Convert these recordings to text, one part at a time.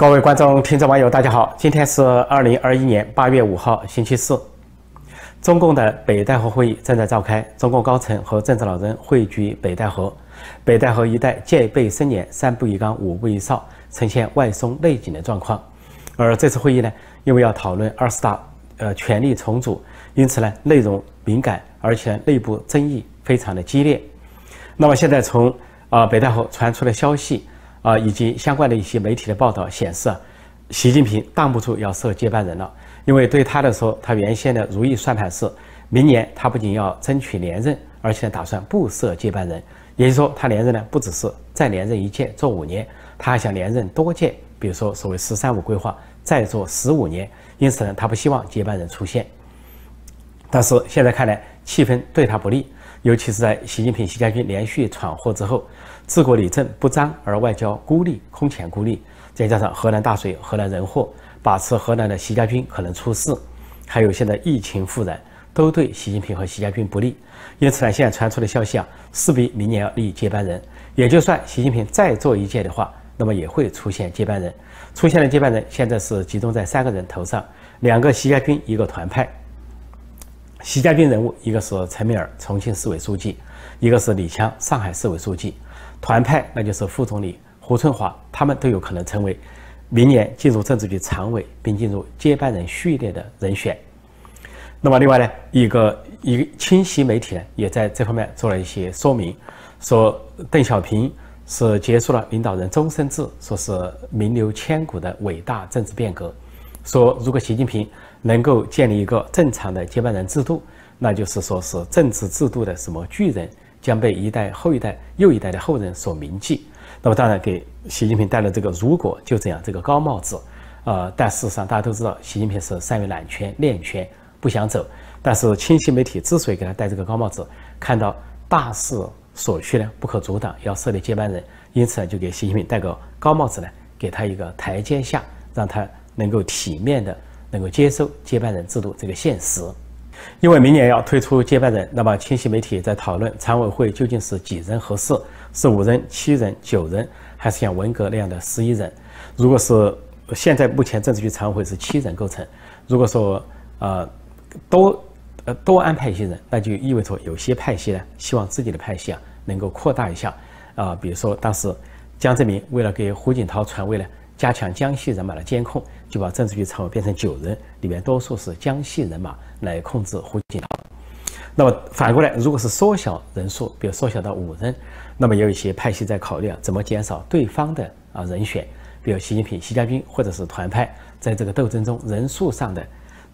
各位观众、听众、网友，大家好！今天是二零二一年八月五号，星期四。中共的北戴河会议正在召开，中共高层和政治老人汇聚北戴河。北戴河一带戒备森严，三步一岗，五步一哨，呈现外松内紧的状况。而这次会议呢，因为要讨论二十大，呃，权力重组，因此呢，内容敏感，而且内部争议非常的激烈。那么现在从啊北戴河传出的消息。啊，以及相关的一些媒体的报道显示，习近平挡不住要设接班人了。因为对他来说，他原先的如意算盘是，明年他不仅要争取连任，而且打算不设接班人。也就是说，他连任呢，不只是再连任一届做五年，他还想连任多届，比如说所谓“十三五”规划，再做十五年。因此呢，他不希望接班人出现。但是现在看来，气氛对他不利。尤其是在习近平、习家军连续闯祸之后，治国理政不彰，而外交孤立、空前孤立，再加上河南大水、河南人祸，把持河南的习家军可能出事，还有现在疫情复燃，都对习近平和习家军不利。因此呢，现在传出的消息啊，势必明年要立接班人。也就算习近平再做一届的话，那么也会出现接班人。出现的接班人现在是集中在三个人头上：两个习家军，一个团派。习家军人物，一个是陈敏尔，重庆市委书记；一个是李强，上海市委书记。团派那就是副总理胡春华，他们都有可能成为明年进入政治局常委并进入接班人序列的人选。那么，另外呢，一个一个清晰媒体呢，也在这方面做了一些说明，说邓小平是结束了领导人终身制，说是名留千古的伟大政治变革。说如果习近平。能够建立一个正常的接班人制度，那就是说是政治制度的什么巨人将被一代后一代又一代的后人所铭记。那么当然给习近平戴了这个如果就这样这个高帽子，呃，但事实上大家都知道，习近平是善于揽权练权，不想走。但是清晰媒体之所以给他戴这个高帽子，看到大势所趋呢不可阻挡，要设立接班人，因此呢就给习近平戴个高帽子呢，给他一个台阶下，让他能够体面的。能够接受接班人制度这个现实，因为明年要推出接班人，那么清晰媒体在讨论常委会究竟是几人合适，是五人、七人、九人，还是像文革那样的十一人？如果是现在目前政治局常委会是七人构成，如果说呃多呃多安排一些人，那就意味着有些派系呢希望自己的派系啊能够扩大一下啊，比如说当时江泽民为了给胡锦涛传位呢。加强江西人马的监控，就把政治局常委变成九人，里面多数是江西人马来控制胡锦涛。那么反过来，如果是缩小人数，比如缩小到五人，那么也有一些派系在考虑啊，怎么减少对方的啊人选，比如习近平、习家军或者是团派在这个斗争中人数上的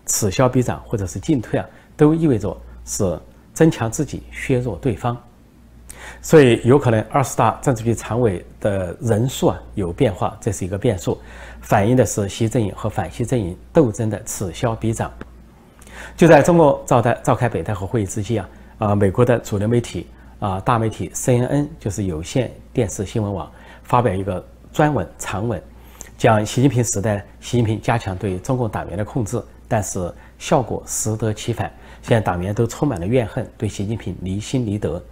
此消彼长或者是进退啊，都意味着是增强自己，削弱对方。所以有可能二十大政治局常委的人数啊有变化，这是一个变数，反映的是习阵营和反习阵营斗争的此消彼长。就在中国召开召开北戴河会议之际啊，啊，美国的主流媒体啊大媒体 CNN 就是有线电视新闻网发表一个专文长文，讲习近平时代，习近平加强对中共党员的控制，但是效果适得其反，现在党员都充满了怨恨，对习近平离心离德。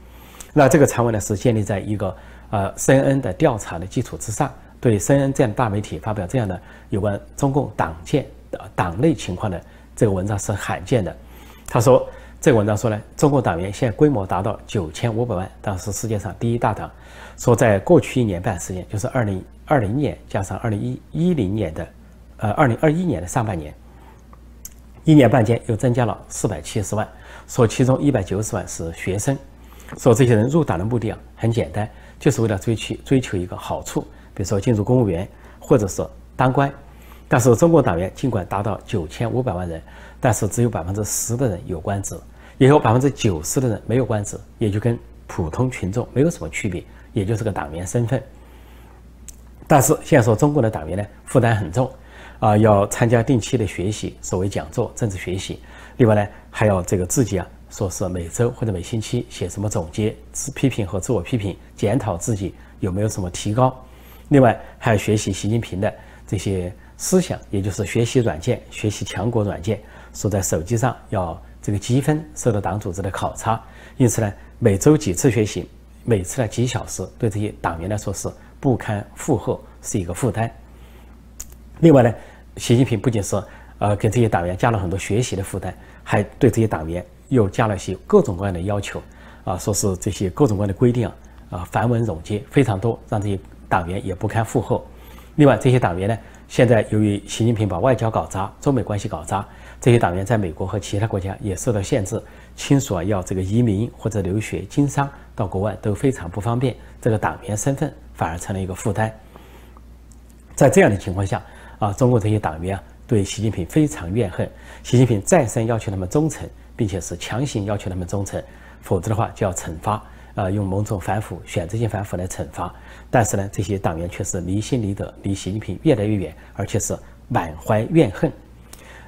那这个长文呢，是建立在一个呃 CNN 的调查的基础之上，对 CNN 这样大媒体发表这样的有关中共党建的党内情况的这个文章是罕见的。他说，这个文章说呢，中共党员现在规模达到九千五百万，当时世界上第一大党。说在过去一年半时间，就是二零二零年加上二零一一零年的，呃，二零二一年的上半年，一年半间又增加了四百七十万，说其中一百九十万是学生。说这些人入党的目的啊很简单，就是为了追求追求一个好处，比如说进入公务员或者是当官。但是中国党员尽管达到九千五百万人，但是只有百分之十的人有官职，也有百分之九十的人没有官职，也就跟普通群众没有什么区别，也就是个党员身份。但是现在说中国的党员呢负担很重，啊要参加定期的学习，所谓讲座、政治学习，另外呢还要这个自己啊。说是每周或者每星期写什么总结、自批评和自我批评，检讨自己有没有什么提高。另外还要学习习近平的这些思想，也就是学习软件、学习强国软件。说在手机上要这个积分，受到党组织的考察。因此呢，每周几次学习，每次呢几小时，对这些党员来说是不堪负荷，是一个负担。另外呢，习近平不仅是呃给这些党员加了很多学习的负担，还对这些党员又加了些各种各样的要求啊，说是这些各种各样的规定啊啊繁文缛节非常多，让这些党员也不堪负荷。另外，这些党员呢，现在由于习近平把外交搞砸，中美关系搞砸，这些党员在美国和其他国家也受到限制，亲属啊要这个移民或者留学经商到国外都非常不方便，这个党员身份反而成了一个负担。在这样的情况下，啊，中国这些党员啊对习近平非常怨恨，习近平再三要求他们忠诚，并且是强行要求他们忠诚，否则的话就要惩罚，啊，用某种反腐、选择性反腐来惩罚。但是呢，这些党员却是离心离德，离习近平越来越远，而且是满怀怨恨。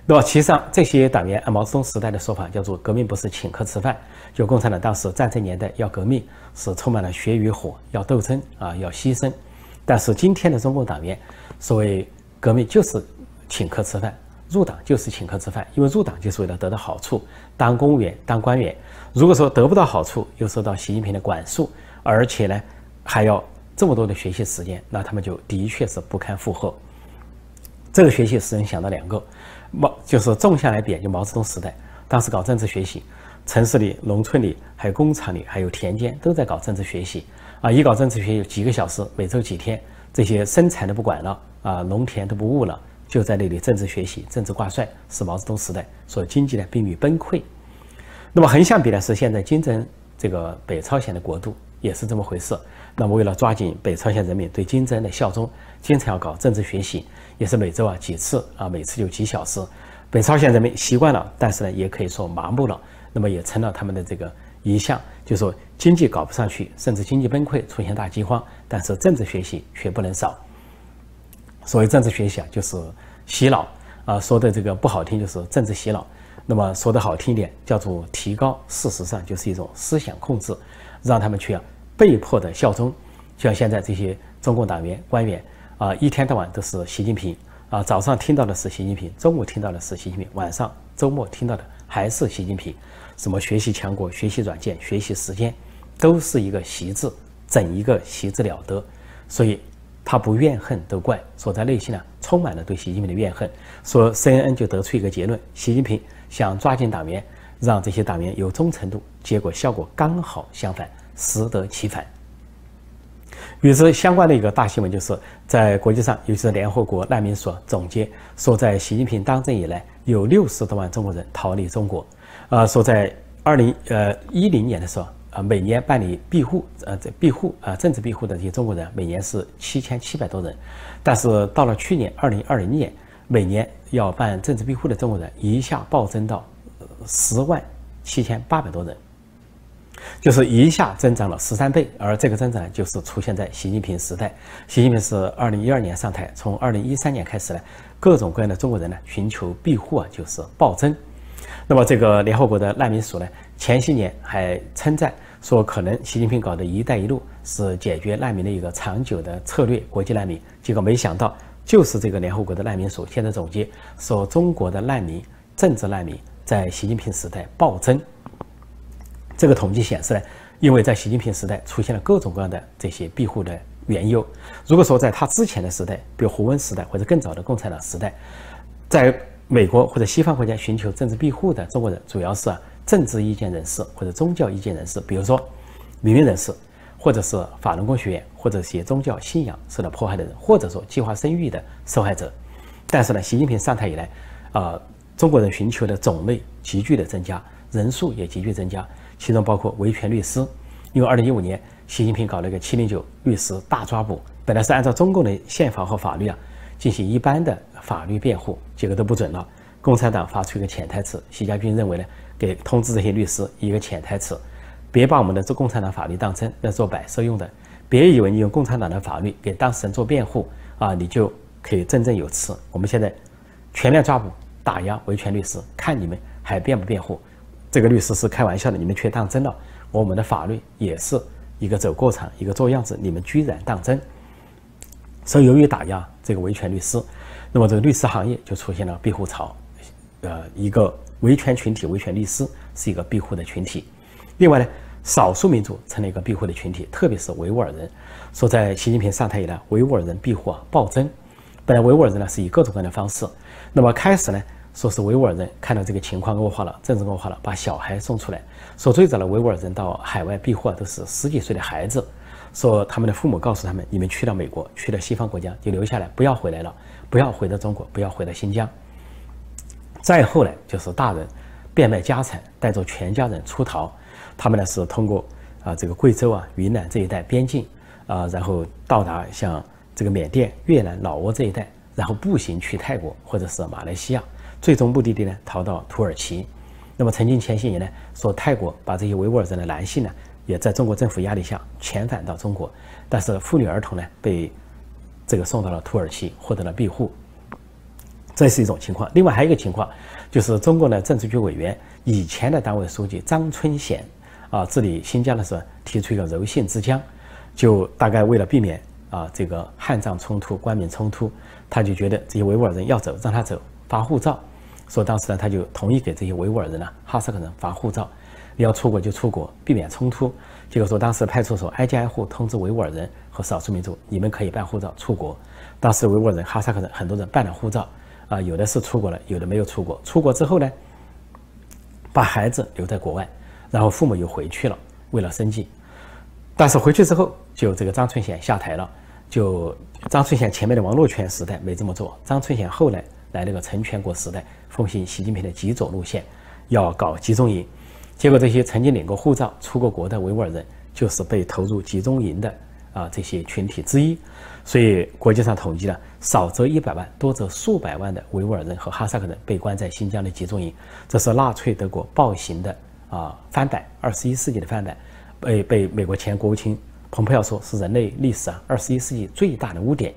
那么，其实上这些党员按毛泽东时代的说法，叫做革命不是请客吃饭。就共产党当时战争年代要革命，是充满了血与火，要斗争啊，要牺牲。但是今天的中共党员，所谓革命就是请客吃饭，入党就是请客吃饭，因为入党就是为了得到好处，当公务员、当官员。如果说得不到好处，又受到习近平的管束，而且呢还要这么多的学习时间，那他们就的确是不堪负荷。这个学习使人想到两个，毛就是纵向来比，就毛泽东时代，当时搞政治学习，城市里、农村里、还有工厂里、还有田间都在搞政治学习。啊，一搞政治学有几个小时，每周几天，这些生产都不管了，啊，农田都不务了，就在那里政治学习、政治挂帅，是毛泽东时代，所以经济呢濒于崩溃。那么横向比呢，是现在金正这个北朝鲜的国度也是这么回事。那么为了抓紧北朝鲜人民对金正恩的效忠，经常要搞政治学习，也是每周啊几次啊，每次就几小时。北朝鲜人民习惯了，但是呢，也可以说麻木了，那么也成了他们的这个一项，就说。经济搞不上去，甚至经济崩溃，出现大饥荒，但是政治学习却不能少。所谓政治学习啊，就是洗脑啊，说的这个不好听就是政治洗脑，那么说的好听一点叫做提高，事实上就是一种思想控制，让他们去啊被迫的效忠。像现在这些中共党员官员啊，一天到晚都是习近平啊，早上听到的是习近平，中午听到的是习近平，晚上周末听到的还是习近平。什么学习强国、学习软件、学习时间。都是一个“习”字，整一个“习”字了得，所以他不怨恨都怪，说在内心呢充满了对习近平的怨恨。说 CNN 就得出一个结论：习近平想抓紧党员，让这些党员有忠诚度，结果效果刚好相反，适得其反。与之相关的一个大新闻，就是在国际上，尤其是联合国难民署总结说，在习近平当政以来，有六十多万中国人逃离中国。呃，说在二零呃一零年的时候。啊，每年办理庇护，呃，这庇护啊，政治庇护的这些中国人，每年是七千七百多人，但是到了去年二零二零年，每年要办政治庇护的中国人一下暴增到十万七千八百多人，就是一下增长了十三倍，而这个增长呢，就是出现在习近平时代。习近平是二零一二年上台，从二零一三年开始呢，各种各样的中国人呢寻求庇护啊，就是暴增。那么这个联合国的难民署呢，前些年还称赞。说可能习近平搞的一带一路是解决难民的一个长久的策略，国际难民。结果没想到，就是这个联合国的难民署现在总结说，中国的难民、政治难民在习近平时代暴增。这个统计显示呢，因为在习近平时代出现了各种各样的这些庇护的缘由。如果说在他之前的时代，比如胡温时代或者更早的共产党时代，在美国或者西方国家寻求政治庇护的中国人，主要是。政治意见人士或者宗教意见人士，比如说民运人士，或者是法轮功学员，或者些宗教信仰受到迫害的人，或者说计划生育的受害者。但是呢，习近平上台以来，啊，中国人寻求的种类急剧的增加，人数也急剧增加，其中包括维权律师。因为二零一五年，习近平搞了一个七零九律师大抓捕，本来是按照中共的宪法和法律啊进行一般的法律辩护，结果都不准了。共产党发出一个潜台词，习家军认为呢？给通知这些律师一个潜台词：别把我们的这共产党法律当真，那做摆设用的。别以为你用共产党的法律给当事人做辩护啊，你就可以振振有词。我们现在全面抓捕、打压维权律师，看你们还辩不辩护？这个律师是开玩笑的，你们却当真了。我们的法律也是一个走过场，一个做样子，你们居然当真。所以，由于打压这个维权律师，那么这个律师行业就出现了庇护潮，呃，一个。维权群体、维权律师是一个庇护的群体。另外呢，少数民族成了一个庇护的群体，特别是维吾尔人。说在习近平上台以来，维吾尔人庇护啊暴增。本来维吾尔人呢是以各种各样的方式，那么开始呢说是维吾尔人看到这个情况恶化了，政治恶化了，把小孩送出来。说最早的维吾尔人到海外庇护啊，都是十几岁的孩子，说他们的父母告诉他们：你们去到美国，去了西方国家就留下来，不要回来了，不要回到中国，不要回到新疆。再后来就是大人变卖家产，带着全家人出逃，他们呢是通过啊这个贵州啊、云南这一带边境啊，然后到达像这个缅甸、越南、老挝这一带，然后步行去泰国或者是马来西亚，最终目的地呢逃到土耳其。那么曾经前些年呢，说泰国把这些维吾尔人的男性呢，也在中国政府压力下遣返到中国，但是妇女儿童呢被这个送到了土耳其，获得了庇护。这是一种情况。另外还有一个情况，就是中国的政治局委员以前的党委书记张春贤啊，治理新疆的时候提出一个柔性之疆，就大概为了避免啊这个汉藏冲突、官民冲突，他就觉得这些维吾尔人要走，让他走，发护照。说当时呢，他就同意给这些维吾尔人呢、哈萨克人发护照，你要出国就出国，避免冲突。结果说当时派出所挨家挨户通知维吾尔人和少数民族，你们可以办护照出国。当时维吾尔人、哈萨克人很多人办了护照，啊，有的是出国了，有的没有出国。出国之后呢，把孩子留在国外，然后父母又回去了，为了生计。但是回去之后，就这个张春贤下台了。就张春贤前面的王禄全时代没这么做，张春贤后来来那个陈全国时代。奉行习近平的极左路线，要搞集中营，结果这些曾经领过护照、出过国的维吾尔人，就是被投入集中营的啊这些群体之一。所以国际上统计了，少则一百万，多则数百万的维吾尔人和哈萨克人被关在新疆的集中营。这是纳粹德国暴行的啊翻版，二十一世纪的翻版，被被美国前国务卿蓬佩奥说是人类历史上二十一世纪最大的污点。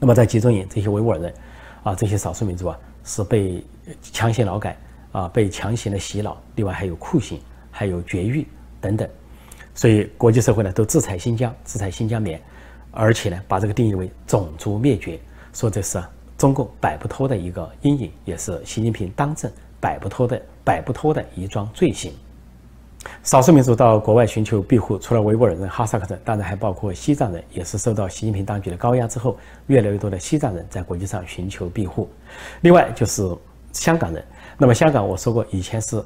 那么在集中营，这些维吾尔人啊，这些少数民族啊。是被强行劳改啊，被强行的洗脑，另外还有酷刑，还有绝育等等，所以国际社会呢都制裁新疆，制裁新疆棉，而且呢把这个定义为种族灭绝，说这是中共摆不脱的一个阴影，也是习近平当政摆不脱的摆不脱的一桩罪行。少数民族到国外寻求庇护，除了维吾尔人、哈萨克人，当然还包括西藏人，也是受到习近平当局的高压之后，越来越多的西藏人在国际上寻求庇护。另外就是香港人，那么香港我说过，以前是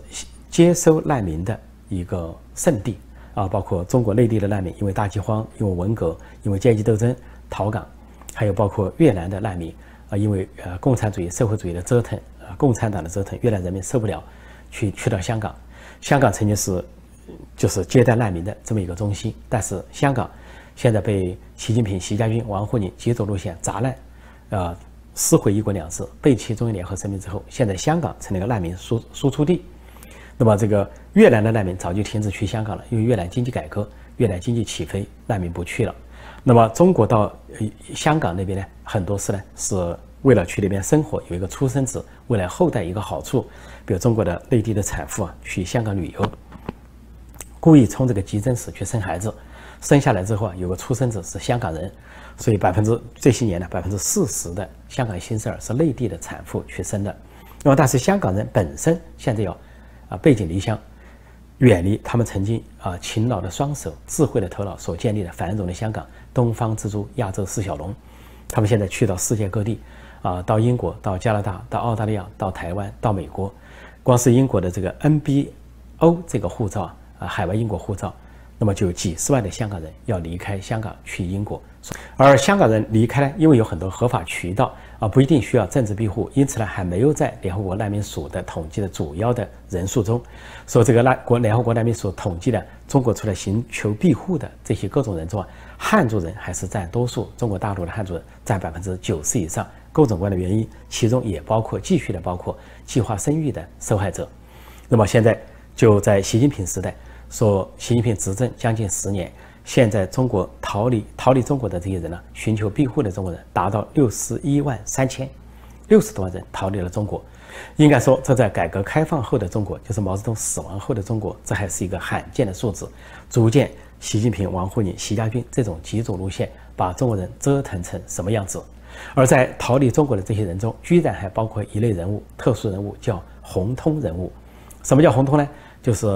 接收难民的一个圣地啊，包括中国内地的难民，因为大饥荒、因为文革、因为阶级斗争逃港，还有包括越南的难民啊，因为呃共产主义、社会主义的折腾啊，共产党的折腾，越南人民受不了，去去到香港。香港曾经是，就是接待难民的这么一个中心，但是香港现在被习近平、习家军、王沪宁极左路线砸烂，呃，撕毁一国两制，背弃中英联合声明之后，现在香港成了一个难民输输出地。那么这个越南的难民早就停止去香港了，因为越南经济改革，越南经济起飞，难民不去了。那么中国到香港那边呢，很多事呢是。为了去那边生活，有一个出生子，为了后代一个好处，比如中国的内地的产妇啊，去香港旅游，故意冲这个急诊室去生孩子，生下来之后啊，有个出生子是香港人，所以百分之这些年呢，百分之四十的香港新生儿是内地的产妇去生的。那么，但是香港人本身现在要啊背井离乡，远离他们曾经啊勤劳的双手、智慧的头脑所建立的繁荣的香港，东方之珠、亚洲四小龙，他们现在去到世界各地。啊，到英国、到加拿大、到澳大利亚、到台湾、到美国，光是英国的这个 NBO 这个护照啊，海外英国护照，那么就有几十万的香港人要离开香港去英国。而香港人离开呢，因为有很多合法渠道啊，不一定需要政治庇护，因此呢，还没有在联合国难民署的统计的主要的人数中。说这个那国联合国难民署统计的中国出来寻求庇护的这些各种人中啊，汉族人还是占多数，中国大陆的汉族人占百分之九十以上。各种各样的原因，其中也包括继续的包括计划生育的受害者。那么现在就在习近平时代，说习近平执政将近十年，现在中国逃离逃离中国的这些人呢，寻求庇护的中国人达到六十一万三千，六十多万人逃离了中国。应该说，这在改革开放后的中国，就是毛泽东死亡后的中国，这还是一个罕见的数字。逐渐，习近平、王沪宁、习家军这种极左路线，把中国人折腾成什么样子？而在逃离中国的这些人中，居然还包括一类人物，特殊人物叫“红通人物”。什么叫“红通”呢？就是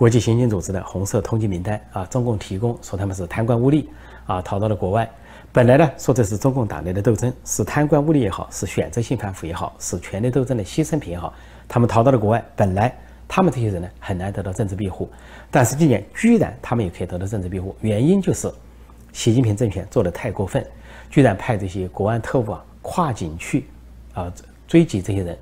国际刑警组织的红色通缉名单啊，中共提供说他们是贪官污吏啊，逃到了国外，本来呢，说这是中共党内的斗争，是贪官污吏也好，是选择性反腐也好，是权力斗争的牺牲品也好，他们逃到了国外，本来他们这些人呢很难得到政治庇护，但是今年居然他们也可以得到政治庇护，原因就是习近平政权做的太过分，居然派这些国安特务啊跨境去啊追击这些人，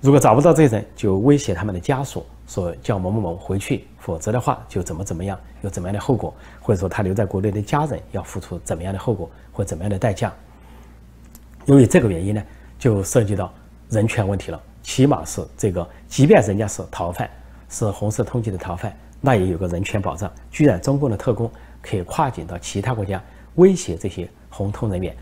如果找不到这些人，就威胁他们的家属。说叫某某某回去，否则的话就怎么怎么样，有怎么样的后果，或者说他留在国内的家人要付出怎么样的后果或怎么样的代价。由于这个原因呢，就涉及到人权问题了。起码是这个，即便人家是逃犯，是红色通缉的逃犯，那也有个人权保障。居然中共的特工可以跨境到其他国家威胁这些红通人员。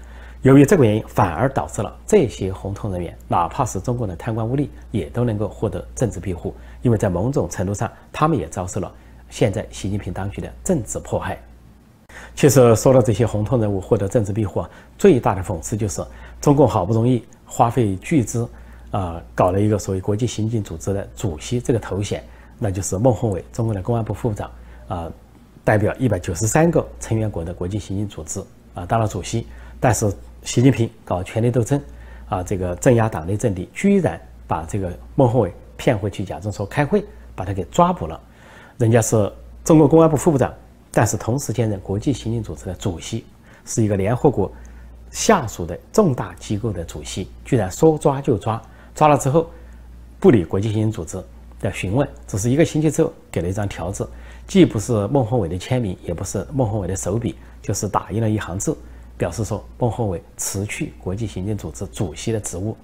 由于这个原因，反而导致了这些红通人员，哪怕是中共的贪官污吏，也都能够获得政治庇护。因为在某种程度上，他们也遭受了现在习近平当局的政治迫害。其实说到这些红通人物获得政治庇护啊，最大的讽刺就是中共好不容易花费巨资啊，搞了一个所谓国际刑警组织的主席这个头衔，那就是孟宏伟，中国的公安部副部长啊，代表一百九十三个成员国的国际刑警组织啊当了主席，但是。习近平搞权力斗争，啊，这个镇压党内政敌，居然把这个孟宏伟骗回去，假装说开会，把他给抓捕了。人家是中国公安部副部长，但是同时兼任国际刑警组织的主席，是一个联合国下属的重大机构的主席，居然说抓就抓，抓了之后不理国际刑警组织的询问，只是一个星期之后给了一张条子，既不是孟宏伟的签名，也不是孟宏伟的手笔，就是打印了一行字。表示说，孟宏伟辞去国际刑警组织主席的职务。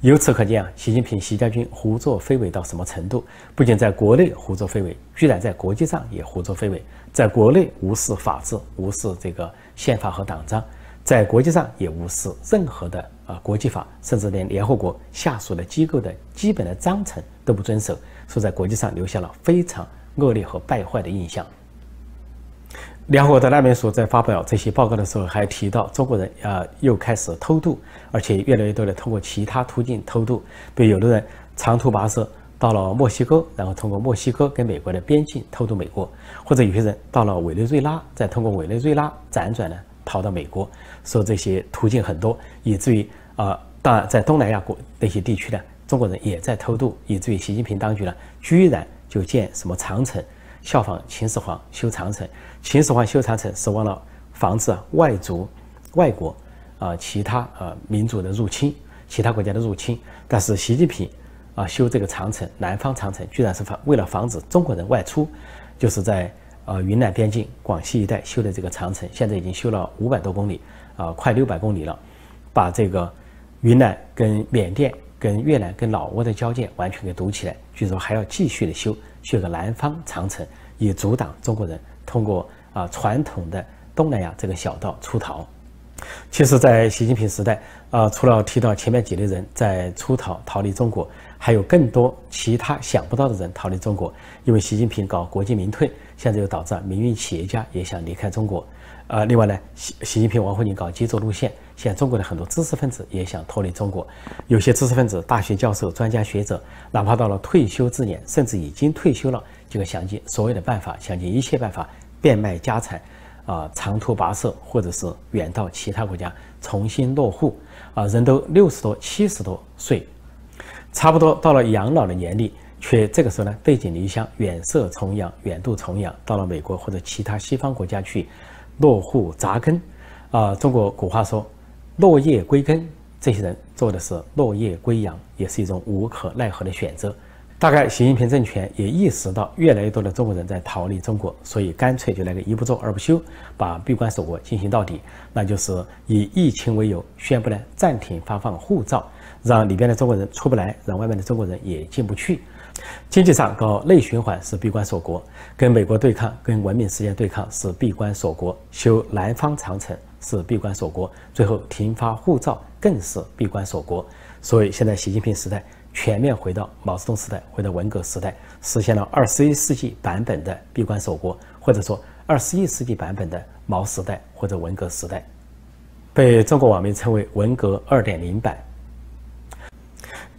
由此可见啊，习近平、习家军胡作非为到什么程度？不仅在国内胡作非为，居然在国际上也胡作非为。在国内无视法治，无视这个宪法和党章；在国际上也无视任何的啊国际法，甚至连联合国下属的机构的基本的章程都不遵守，说在国际上留下了非常恶劣和败坏的印象。联合国的难民署在发表这些报告的时候，还提到中国人啊又开始偷渡，而且越来越多的通过其他途径偷渡。比如有的人长途跋涉到了墨西哥，然后通过墨西哥跟美国的边境偷渡美国；或者有些人到了委内瑞拉，再通过委内瑞拉辗转呢逃到美国。说这些途径很多，以至于啊，当然在东南亚国那些地区呢，中国人也在偷渡，以至于习近平当局呢，居然就建什么长城。效仿秦始皇修长城，秦始皇修长城是为了防止外族、外国啊其他呃民族的入侵，其他国家的入侵。但是习近平啊修这个长城，南方长城，居然是防为了防止中国人外出，就是在呃云南边境、广西一带修的这个长城，现在已经修了五百多公里啊，快六百公里了，把这个云南跟缅甸、跟越南、跟老挝的交界完全给堵起来，据说还要继续的修。修个南方长城，以阻挡中国人通过啊传统的东南亚这个小道出逃。其实，在习近平时代啊，除了提到前面几类人在出逃逃离中国，还有更多其他想不到的人逃离中国。因为习近平搞国进民退，现在又导致民营企业家也想离开中国。呃，另外呢，习习近平、王沪宁搞基座路线，现在中国的很多知识分子也想脱离中国。有些知识分子、大学教授、专家学者，哪怕到了退休之年，甚至已经退休了，就会想尽所有的办法，想尽一切办法变卖家产，啊，长途跋涉，或者是远到其他国家重新落户。啊，人都六十多、七十多岁，差不多到了养老的年龄，却这个时候呢，背井离乡，远涉重洋，远渡重洋，到了美国或者其他西方国家去。落户扎根，啊，中国古话说“落叶归根”，这些人做的是落叶归阳，也是一种无可奈何的选择。大概习近平政权也意识到越来越多的中国人在逃离中国，所以干脆就来个一不做二不休，把闭关锁国进行到底。那就是以疫情为由，宣布呢暂停发放护照，让里边的中国人出不来，让外面的中国人也进不去。经济上搞内循环是闭关锁国，跟美国对抗、跟文明世界对抗是闭关锁国，修南方长城是闭关锁国，最后停发护照更是闭关锁国。所以现在习近平时代全面回到毛泽东时代，回到文革时代，实现了二十一世纪版本的闭关锁国，或者说二十一世纪版本的毛时代或者文革时代，被中国网民称为“文革二点零版”。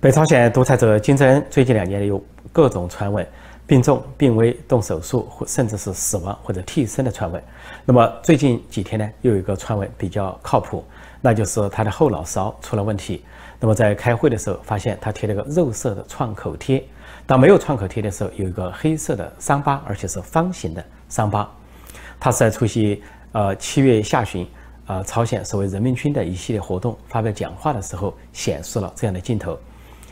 北朝鲜独裁者金正恩最近两年有各种传闻，病重、病危、动手术或甚至是死亡或者替身的传闻。那么最近几天呢，又有一个传闻比较靠谱，那就是他的后脑勺出了问题。那么在开会的时候，发现他贴了个肉色的创口贴，当没有创口贴的时候，有一个黑色的伤疤，而且是方形的伤疤。他是在出席呃七月下旬啊朝鲜所谓人民军的一系列活动发表讲话的时候显示了这样的镜头。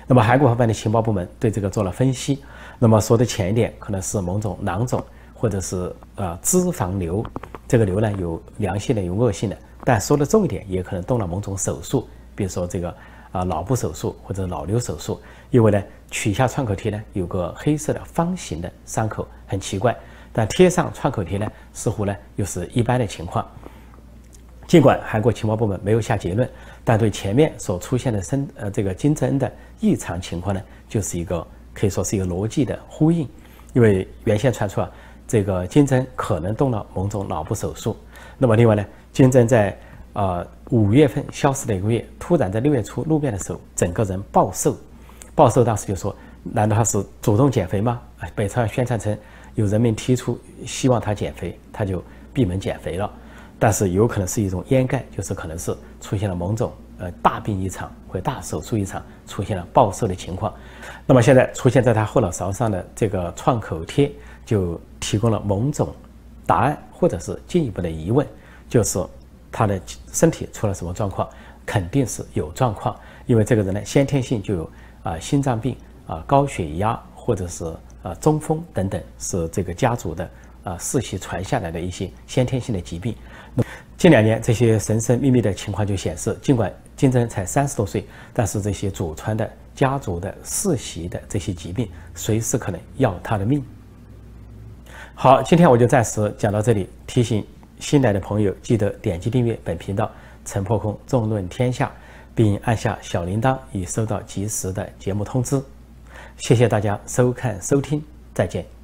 那么韩国方面的情报部门对这个做了分析。那么说的浅一点，可能是某种囊肿，或者是呃脂肪瘤。这个瘤呢有良性的，有恶性的。但说的重一点，也可能动了某种手术，比如说这个啊脑部手术或者脑瘤手术。因为呢取下创口贴呢有个黑色的方形的伤口，很奇怪。但贴上创口贴呢，似乎呢又是一般的情况。尽管韩国情报部门没有下结论，但对前面所出现的身呃这个金正恩的异常情况呢，就是一个。可以说是一个逻辑的呼应，因为原先传出啊，这个金正可能动了某种脑部手术。那么另外呢，金正在呃五月份消失了一个月，突然在六月初露面的时候，整个人暴瘦，暴瘦。当时就说，难道他是主动减肥吗？啊北朝宣传称有人民提出希望他减肥，他就闭门减肥了。但是有可能是一种掩盖，就是可能是出现了某种。呃，大病一场或大手术一场，出现了暴瘦的情况。那么现在出现在他后脑勺上的这个创口贴，就提供了某种答案，或者是进一步的疑问，就是他的身体出了什么状况？肯定是有状况，因为这个人呢，先天性就有啊心脏病啊高血压，或者是啊中风等等，是这个家族的啊世袭传下来的一些先天性的疾病。近两年这些神神秘秘的情况就显示，尽管金正恩才三十多岁，但是这些祖传的家族的世袭的这些疾病，随时可能要他的命。好，今天我就暂时讲到这里。提醒新来的朋友，记得点击订阅本频道“陈破空纵论天下”，并按下小铃铛，以收到及时的节目通知。谢谢大家收看收听，再见。